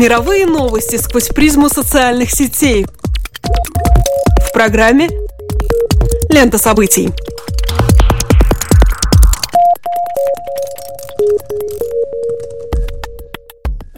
Мировые новости сквозь призму социальных сетей. В программе «Лента событий».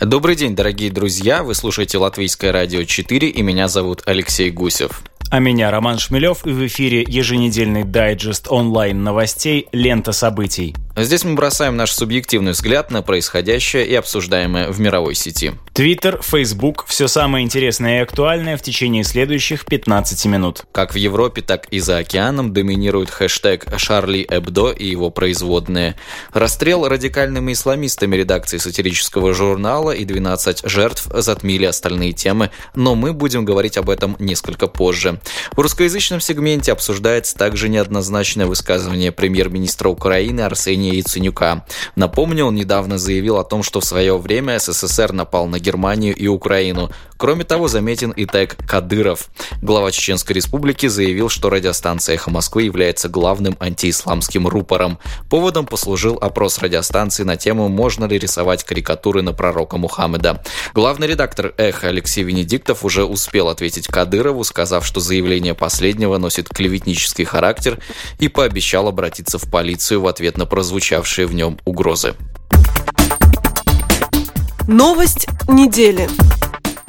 Добрый день, дорогие друзья! Вы слушаете Латвийское радио 4 и меня зовут Алексей Гусев. А меня Роман Шмелев и в эфире еженедельный дайджест онлайн новостей «Лента событий». Здесь мы бросаем наш субъективный взгляд на происходящее и обсуждаемое в мировой сети. Твиттер, Фейсбук – все самое интересное и актуальное в течение следующих 15 минут. Как в Европе, так и за океаном доминирует хэштег «Шарли Эбдо» и его производные. Расстрел радикальными исламистами редакции сатирического журнала и 12 жертв затмили остальные темы, но мы будем говорить об этом несколько позже. В русскоязычном сегменте обсуждается также неоднозначное высказывание премьер-министра Украины Арсения Евгения Яценюка. Напомню, он недавно заявил о том, что в свое время СССР напал на Германию и Украину. Кроме того, заметен и тег «Кадыров». Глава Чеченской Республики заявил, что радиостанция «Эхо Москвы» является главным антиисламским рупором. Поводом послужил опрос радиостанции на тему «Можно ли рисовать карикатуры на пророка Мухаммеда?». Главный редактор «Эхо» Алексей Венедиктов уже успел ответить Кадырову, сказав, что заявление последнего носит клеветнический характер и пообещал обратиться в полицию в ответ на прозвучание прозвучавшие в нем угрозы. Новость недели.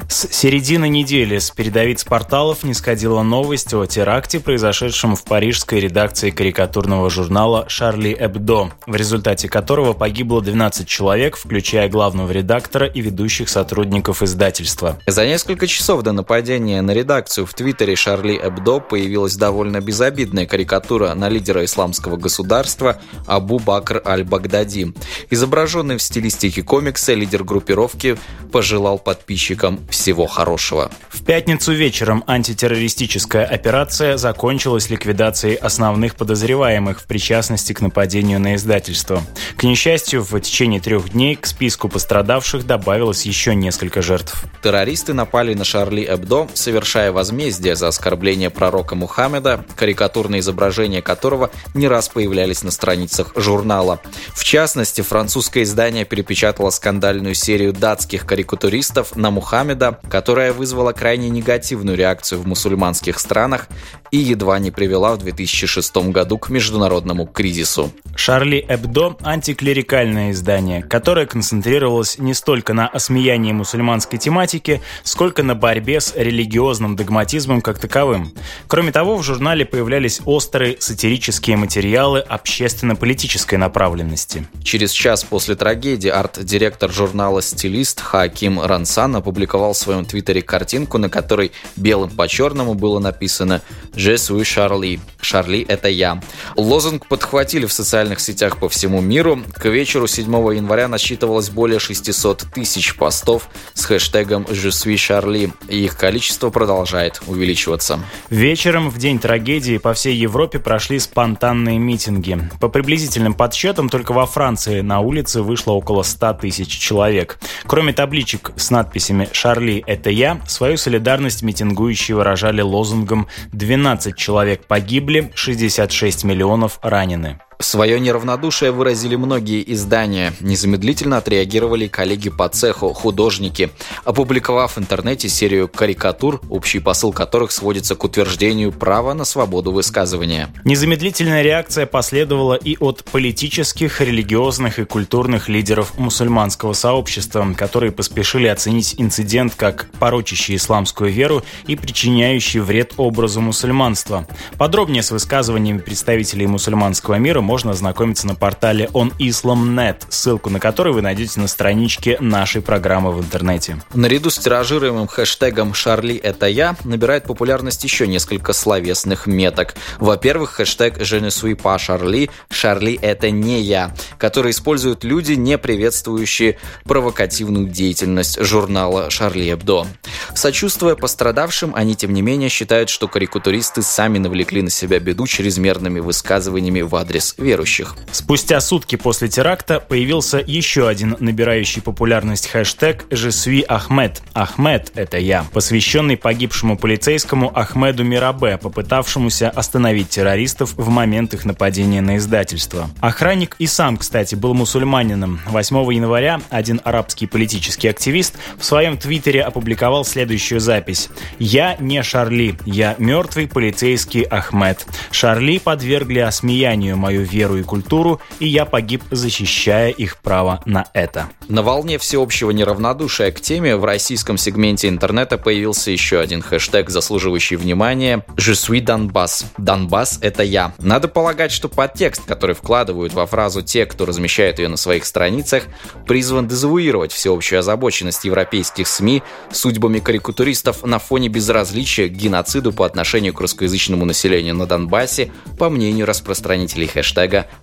С середины недели с передовиц порталов не сходила новость о теракте, произошедшем в парижской редакции карикатурного журнала «Шарли Эбдо», в результате которого погибло 12 человек, включая главного редактора и ведущих сотрудников издательства. За несколько часов до нападения на редакцию в твиттере «Шарли Эбдо» появилась довольно безобидная карикатура на лидера исламского государства Абу Бакр Аль-Багдади. Изображенный в стилистике комикса, лидер группировки пожелал подписчикам всего хорошего. В пятницу вечером антитеррористическая операция закончилась ликвидацией основных подозреваемых в причастности к нападению на издательство. К несчастью, в течение трех дней к списку пострадавших добавилось еще несколько жертв. Террористы напали на Шарли Эбдо, совершая возмездие за оскорбление пророка Мухаммеда, карикатурные изображения которого не раз появлялись на страницах журнала. В частности, французское издание перепечатало скандальную серию датских карикатуристов на Мухаммеда победа, которая вызвала крайне негативную реакцию в мусульманских странах и едва не привела в 2006 году к международному кризису. Шарли Эбдо – антиклерикальное издание, которое концентрировалось не столько на осмеянии мусульманской тематики, сколько на борьбе с религиозным догматизмом как таковым. Кроме того, в журнале появлялись острые сатирические материалы общественно-политической направленности. Через час после трагедии арт-директор журнала «Стилист» Хаким Рансан опубликовал в своем твиттере картинку, на которой белым по черному было написано «Je suis Шарли». «Шарли – это я». Лозунг подхватили в социальных сетях по всему миру. К вечеру 7 января насчитывалось более 600 тысяч постов с хэштегом «Je suis Шарли», и их количество продолжает увеличиваться. Вечером в день трагедии по всей Европе прошли спонтанные митинги. По приблизительным подсчетам, только во Франции на улице вышло около 100 тысяч человек. Кроме табличек с надписями «Шарли» Шарли – это я, свою солидарность митингующие выражали лозунгом «12 человек погибли, 66 миллионов ранены». Свое неравнодушие выразили многие издания. Незамедлительно отреагировали коллеги по цеху, художники, опубликовав в интернете серию карикатур, общий посыл которых сводится к утверждению права на свободу высказывания. Незамедлительная реакция последовала и от политических, религиозных и культурных лидеров мусульманского сообщества, которые поспешили оценить инцидент как порочащий исламскую веру и причиняющий вред образу мусульманства. Подробнее с высказываниями представителей мусульманского мира можно ознакомиться на портале onislam.net, ссылку на который вы найдете на страничке нашей программы в интернете. Наряду с тиражируемым хэштегом «Шарли – это я» набирает популярность еще несколько словесных меток. Во-первых, хэштег «Je ne suis pas Шарли» – «Шарли – это не я», который используют люди, не приветствующие провокативную деятельность журнала «Шарли Эбдо». Сочувствуя пострадавшим, они, тем не менее, считают, что карикатуристы сами навлекли на себя беду чрезмерными высказываниями в адрес верующих. Спустя сутки после теракта появился еще один набирающий популярность хэштег «Жесви Ахмед». Ахмед – это я, посвященный погибшему полицейскому Ахмеду Мирабе, попытавшемуся остановить террористов в момент их нападения на издательство. Охранник и сам, кстати, был мусульманином. 8 января один арабский политический активист в своем твиттере опубликовал следующую запись. «Я не Шарли, я мертвый полицейский Ахмед. Шарли подвергли осмеянию мою веру и культуру, и я погиб, защищая их право на это». На волне всеобщего неравнодушия к теме в российском сегменте интернета появился еще один хэштег, заслуживающий внимания «Je suis Donbass». Донбасс – это я. Надо полагать, что подтекст, который вкладывают во фразу те, кто размещает ее на своих страницах, призван дезавуировать всеобщую озабоченность европейских СМИ судьбами карикатуристов на фоне безразличия к геноциду по отношению к русскоязычному населению на Донбассе, по мнению распространителей хэштега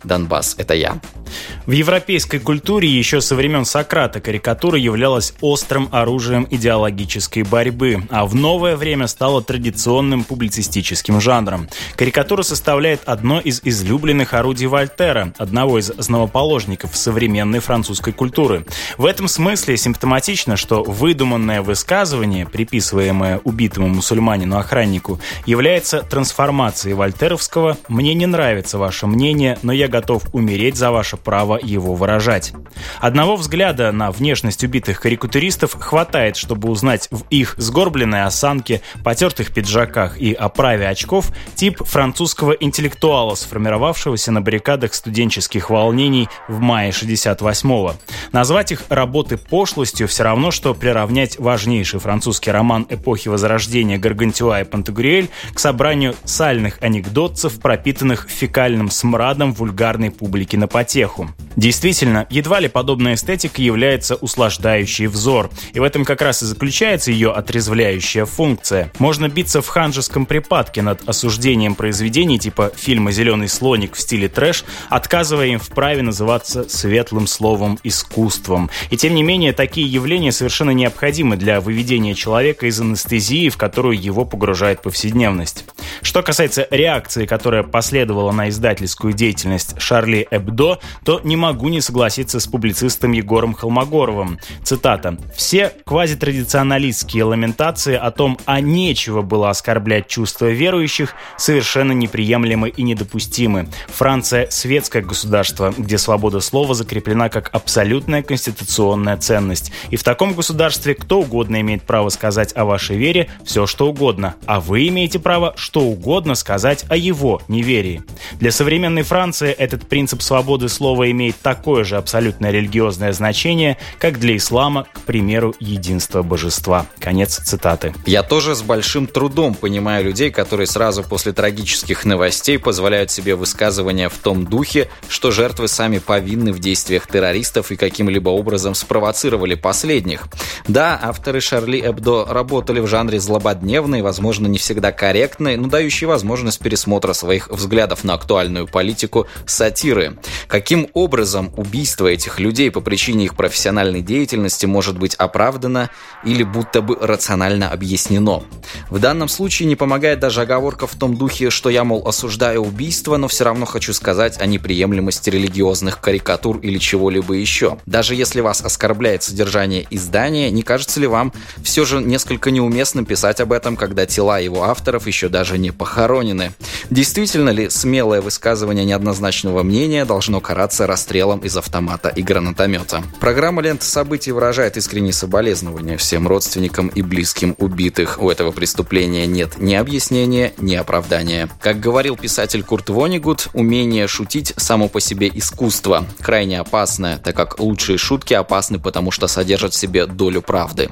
«Донбасс – это я». В европейской культуре еще со времен Сократа карикатура являлась острым оружием идеологической борьбы, а в новое время стала традиционным публицистическим жанром. Карикатура составляет одно из излюбленных орудий Вольтера, одного из основоположников современной французской культуры. В этом смысле симптоматично, что выдуманное высказывание, приписываемое убитому мусульманину-охраннику, является трансформацией вольтеровского «мне не нравится ваше мнение, но я готов умереть за ваше право его выражать». Одного взгляда на внешность убитых карикатуристов хватает, чтобы узнать в их сгорбленной осанке, потертых пиджаках и оправе очков тип французского интеллектуала, сформировавшегося на баррикадах студенческих волнений в мае 68-го. Назвать их работы пошлостью все равно, что приравнять важнейший французский роман эпохи Возрождения Гаргантюа и Пантагрюэль к собранию сальных анекдотцев, пропитанных фекальным смрадом вульгарной публики на потеху. Действительно, едва ли подобная эстетика является услаждающей взор, и в этом как раз и заключается ее отрезвляющая функция. Можно биться в ханжеском припадке над осуждением произведений типа фильма «Зеленый слоник» в стиле трэш, отказывая им в праве называться светлым словом искусством. И тем не менее, такие явления совершенно необходимы для выведения человека из анестезии, в которую его погружает повседневность. Что касается реакции, которая последовала на издательскую деятельность Шарли Эбдо, то не могу не согласиться с публицистом Егором Холмогоровым. Цитата. «Все квазитрадиционалистские ламентации о том, а нечего было оскорблять чувства верующих, совершенно неприемлемы и недопустимы. Франция – светское государство, где свобода слова закреплена как абсолютная конституционная ценность. И в таком государстве кто угодно имеет право сказать о вашей вере все, что угодно, а вы имеете право что угодно сказать о его неверии. Для современной Франции этот принцип свободы слова имеет такое же абсолютно религиозное значение, как для ислама, к примеру, единство божества. Конец цитаты. Я тоже с большим трудом понимаю людей, которые сразу после трагических новостей позволяют себе высказывания в том духе, что жертвы сами повинны в действиях террористов и каким-либо образом спровоцировали последних. Да, авторы Шарли Эбдо работали в жанре злободневной, возможно, не всегда корректной, но дающей возможность пересмотра своих взглядов на актуальную политику сатиры. Каким образом убийство этих людей по причине их профессиональной деятельности может быть оправдано или будто бы рационально объяснено? В данном случае не помогает даже оговорка в том духе, что я, мол, осуждаю убийство, но все равно хочу сказать о неприемлемости религиозных карикатур или чего-либо еще. Даже если вас оскорбляет содержание издания, не кажется ли вам все же несколько неуместным писать об этом, когда тела его авторов еще даже не похоронены? Действительно ли смелое высказывание неоднозначного мнения должно караться расстрелом из автомата и гранатомета? Программа «Лента событий» выражает искренние соболезнования всем родственникам и близким убитых. У этого преступления нет ни объяснения, ни оправдания. Как говорил писатель Курт Вонигут, умение шутить само по себе искусство. Крайне опасное, так как лучшие шутки опасны, потому что содержат в себе долю правды.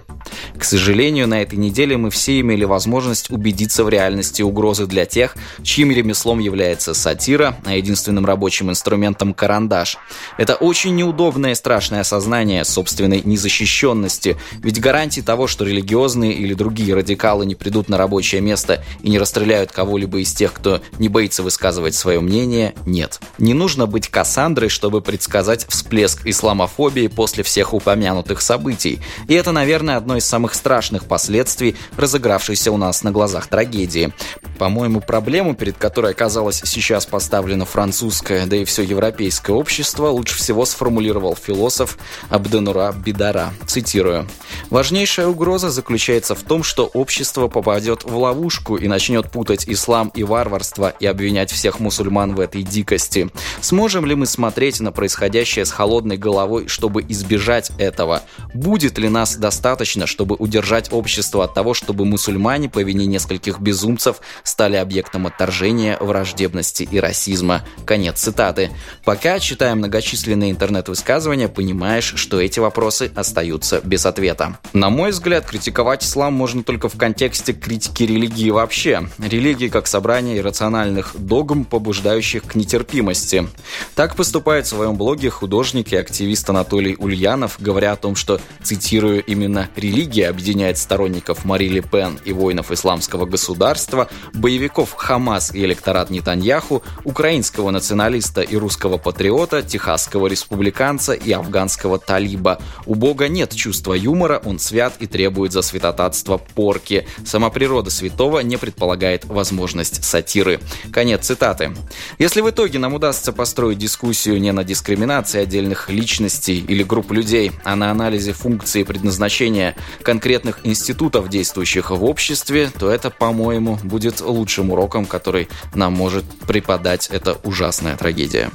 К сожалению, на этой неделе мы все имели возможность убедиться в реальности угрозы для тех, чьим ремеслом является сатира, а единственным рабочим инструментом – карандаш. Это очень неудобное и страшное осознание собственной незащищенности, ведь гарантии того, что религиозные или другие радикалы не придут на рабочее место и не расстреляют кого-либо из тех, кто не боится высказывать свое мнение, нет. Не нужно быть Кассандрой, чтобы предсказать всплеск исламофобии после всех упомянутых событий. И это, наверное, одно из самых страшных последствий разыгравшейся у нас на глазах трагедии. По-моему, проблему, перед которой оказалось сейчас поставлено французское, да и все европейское общество, лучше всего сформулировал философ Абденура Бидара. Цитирую. «Важнейшая угроза заключается в том, что общество попадет в ловушку и начнет путать ислам и варварство и обвинять всех мусульман в этой дикости. Сможем ли мы смотреть на происходящее с холодной головой, чтобы избежать этого? Будет ли нас достаточно, чтобы удержать общество от того, чтобы мусульмане по вине нескольких безумцев стали объектом отторжения, враждебности и расизма. Конец цитаты. Пока, читая многочисленные интернет-высказывания, понимаешь, что эти вопросы остаются без ответа. На мой взгляд, критиковать ислам можно только в контексте критики религии вообще. Религии как собрание иррациональных догм, побуждающих к нетерпимости. Так поступает в своем блоге художник и активист Анатолий Ульянов, говоря о том, что, цитирую, именно религия объединяет сторонников Мари Пен и воинов исламского государства, боевиков Хамас и электорат Нетаньяху, украинского националиста и русского патриота, техасского республиканца и афганского талиба. У Бога нет чувства юмора, он свят и требует за святотатство порки. Сама природа святого не предполагает возможность сатиры. Конец цитаты. Если в итоге нам удастся построить дискуссию не на дискриминации отдельных личностей или групп людей, а на анализе функции и предназначения конкретных институтов, действующих в обществе, то это, по-моему, будет лучшим уроком, который нам может преподать эта ужасная трагедия.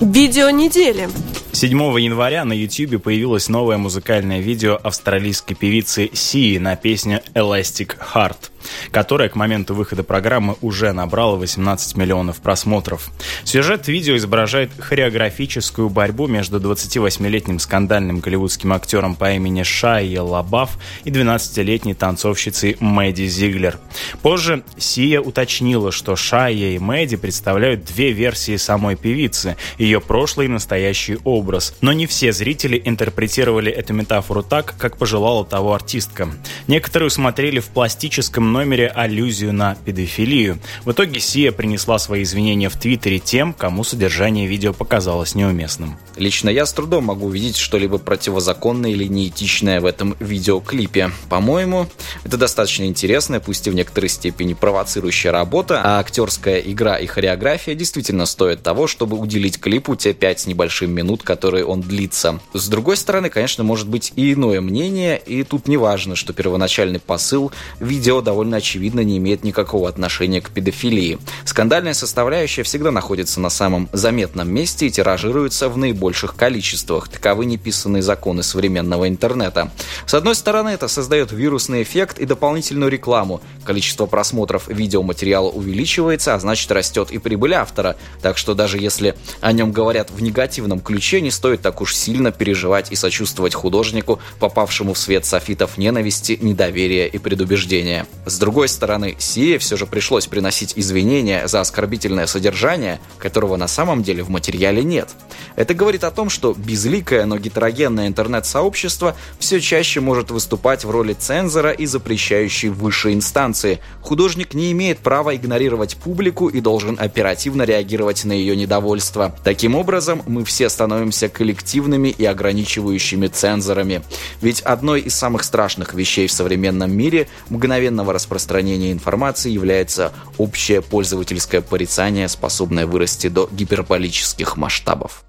Видео недели. 7 января на YouTube появилось новое музыкальное видео австралийской певицы Сии на песню «Elastic Heart» которая к моменту выхода программы уже набрала 18 миллионов просмотров. Сюжет видео изображает хореографическую борьбу между 28-летним скандальным голливудским актером по имени Шайя Лабаф и 12-летней танцовщицей Мэдди Зиглер. Позже Сия уточнила, что Шайя и Мэдди представляют две версии самой певицы, ее прошлый и настоящий образ. Но не все зрители интерпретировали эту метафору так, как пожелала того артистка. Некоторые усмотрели в пластическом номере аллюзию на педофилию. В итоге Сия принесла свои извинения в Твиттере тем, кому содержание видео показалось неуместным. Лично я с трудом могу увидеть что-либо противозаконное или неэтичное в этом видеоклипе. По-моему, это достаточно интересная, пусть и в некоторой степени провоцирующая работа, а актерская игра и хореография действительно стоят того, чтобы уделить клипу те пять с небольшим минут, которые он длится. С другой стороны, конечно, может быть и иное мнение, и тут не важно, что первоначальный посыл видео довольно довольно очевидно не имеет никакого отношения к педофилии. Скандальная составляющая всегда находится на самом заметном месте и тиражируется в наибольших количествах. Таковы неписанные законы современного интернета. С одной стороны, это создает вирусный эффект и дополнительную рекламу. Количество просмотров видеоматериала увеличивается, а значит растет и прибыль автора. Так что даже если о нем говорят в негативном ключе, не стоит так уж сильно переживать и сочувствовать художнику, попавшему в свет софитов ненависти, недоверия и предубеждения. С другой стороны, Сие все же пришлось приносить извинения за оскорбительное содержание, которого на самом деле в материале нет. Это говорит о том, что безликое, но гетерогенное интернет-сообщество все чаще может выступать в роли цензора и запрещающей высшей инстанции. Художник не имеет права игнорировать публику и должен оперативно реагировать на ее недовольство. Таким образом, мы все становимся коллективными и ограничивающими цензорами. Ведь одной из самых страшных вещей в современном мире мгновенного распространения информации является общее пользовательское порицание, способное вырасти до гиперболических масштабов.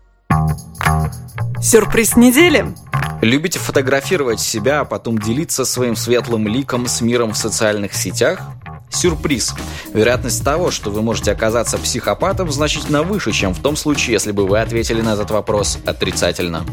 Сюрприз недели. Любите фотографировать себя, а потом делиться своим светлым ликом с миром в социальных сетях? Сюрприз. Вероятность того, что вы можете оказаться психопатом, значительно выше, чем в том случае, если бы вы ответили на этот вопрос отрицательно.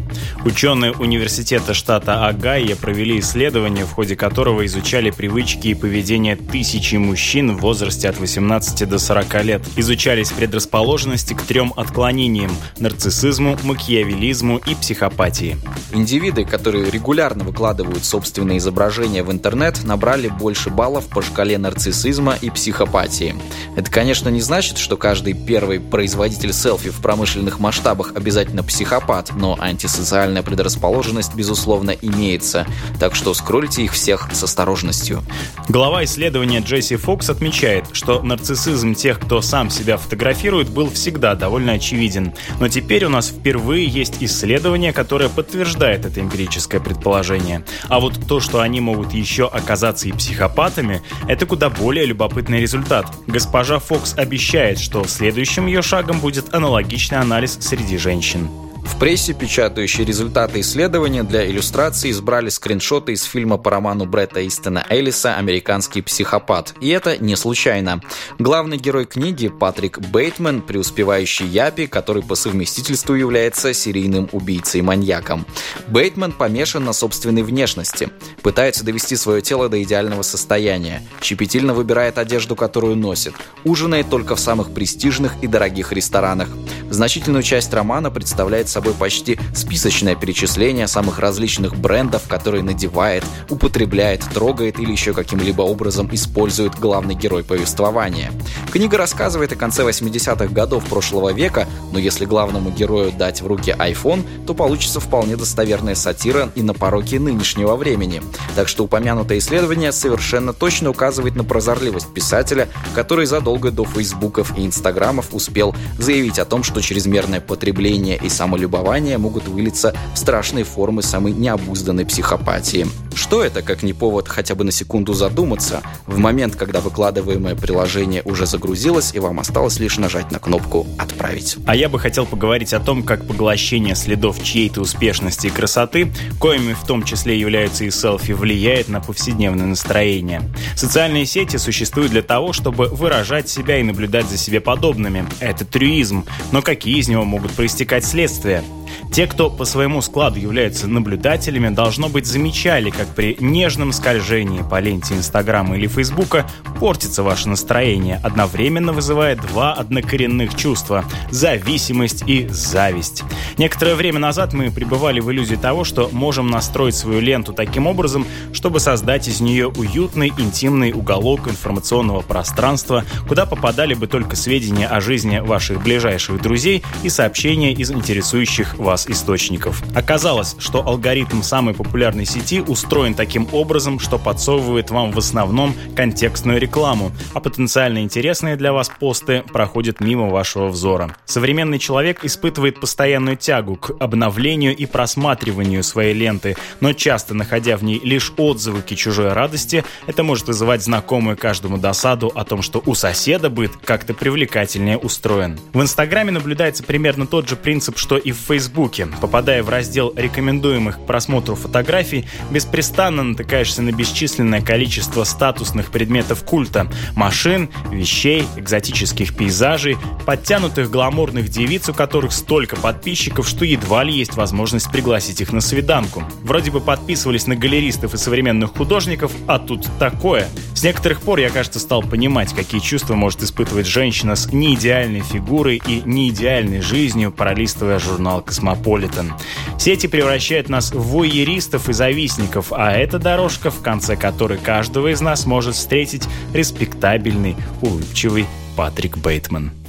Ученые университета штата Агайя провели исследование, в ходе которого изучали привычки и поведение тысячи мужчин в возрасте от 18 до 40 лет. Изучались предрасположенности к трем отклонениям – нарциссизму, макиавелизму и психопатии. Индивиды, которые регулярно выкладывают собственные изображения в интернет, набрали больше баллов по шкале нарциссизма нарциссизма и психопатии. Это, конечно, не значит, что каждый первый производитель селфи в промышленных масштабах обязательно психопат, но антисоциальная предрасположенность, безусловно, имеется, так что скрольте их всех с осторожностью. Глава исследования Джесси Фокс отмечает, что нарциссизм тех, кто сам себя фотографирует, был всегда довольно очевиден. Но теперь у нас впервые есть исследование, которое подтверждает это эмпирическое предположение. А вот то, что они могут еще оказаться и психопатами, это куда более любопытный результат. Госпожа Фокс обещает, что следующим ее шагом будет аналогичный анализ среди женщин. В прессе, печатающие результаты исследования для иллюстрации, избрали скриншоты из фильма по роману Бретта Истона Эллиса «Американский психопат». И это не случайно. Главный герой книги Патрик Бейтман, преуспевающий Япи, который по совместительству является серийным убийцей-маньяком. Бейтман помешан на собственной внешности, пытается довести свое тело до идеального состояния, щепетильно выбирает одежду, которую носит, ужинает только в самых престижных и дорогих ресторанах. Значительную часть романа представляет собой почти списочное перечисление самых различных брендов, которые надевает, употребляет, трогает или еще каким-либо образом использует главный герой повествования. Книга рассказывает о конце 80-х годов прошлого века, но если главному герою дать в руки iPhone, то получится вполне достоверная сатира и на пороки нынешнего времени. Так что упомянутое исследование совершенно точно указывает на прозорливость писателя, который задолго до фейсбуков и инстаграмов успел заявить о том, что чрезмерное потребление и самолюбие самолюбования могут вылиться в страшные формы самой необузданной психопатии. Что это, как не повод хотя бы на секунду задуматься, в момент, когда выкладываемое приложение уже загрузилось и вам осталось лишь нажать на кнопку «Отправить». А я бы хотел поговорить о том, как поглощение следов чьей-то успешности и красоты, коими в том числе являются и селфи, влияет на повседневное настроение. Социальные сети существуют для того, чтобы выражать себя и наблюдать за себе подобными. Это трюизм, но какие из него могут проистекать следствия? Следствия. Те, кто по своему складу являются наблюдателями, должно быть замечали, как при нежном скольжении по ленте Инстаграма или Фейсбука портится ваше настроение, одновременно вызывая два однокоренных чувства – зависимость и зависть. Некоторое время назад мы пребывали в иллюзии того, что можем настроить свою ленту таким образом, чтобы создать из нее уютный, интимный уголок информационного пространства, куда попадали бы только сведения о жизни ваших ближайших друзей и сообщения из интересующих вас источников. Оказалось, что алгоритм самой популярной сети устроен таким образом, что подсовывает вам в основном контекстную рекламу, а потенциально интересные для вас посты проходят мимо вашего взора. Современный человек испытывает постоянную тягу к обновлению и просматриванию своей ленты, но часто находя в ней лишь отзывы чужой радости, это может вызывать знакомую каждому досаду о том, что у соседа быт как-то привлекательнее устроен. В Инстаграме наблюдается примерно тот же принцип, что и в Фейсбуке. Попадая в раздел рекомендуемых к просмотру фотографий, беспрестанно натыкаешься на бесчисленное количество статусных предметов культа – машин, вещей, экзотических пейзажей, подтянутых гламурных девиц, у которых столько подписчиков, что едва ли есть возможность пригласить их на свиданку. Вроде бы подписывались на галеристов и современных художников, а тут такое. С некоторых пор я, кажется, стал понимать, какие чувства может испытывать женщина с неидеальной фигурой и неидеальной жизнью, пролистывая журнал «Космополитен». Сети превращают нас в вуйеристов и завистников, а эта дорожка, в конце которой каждого из нас может встретить респектабельный, улыбчивый Патрик Бейтман.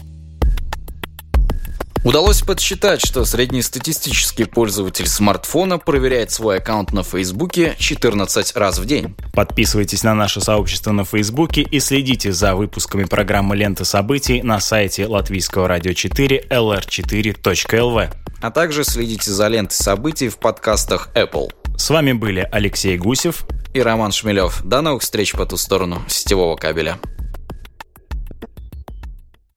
Удалось подсчитать, что среднестатистический пользователь смартфона проверяет свой аккаунт на Фейсбуке 14 раз в день. Подписывайтесь на наше сообщество на Фейсбуке и следите за выпусками программы «Лента событий» на сайте латвийского радио 4 lr4.lv. А также следите за лентой событий в подкастах Apple. С вами были Алексей Гусев и Роман Шмелев. До новых встреч по ту сторону сетевого кабеля.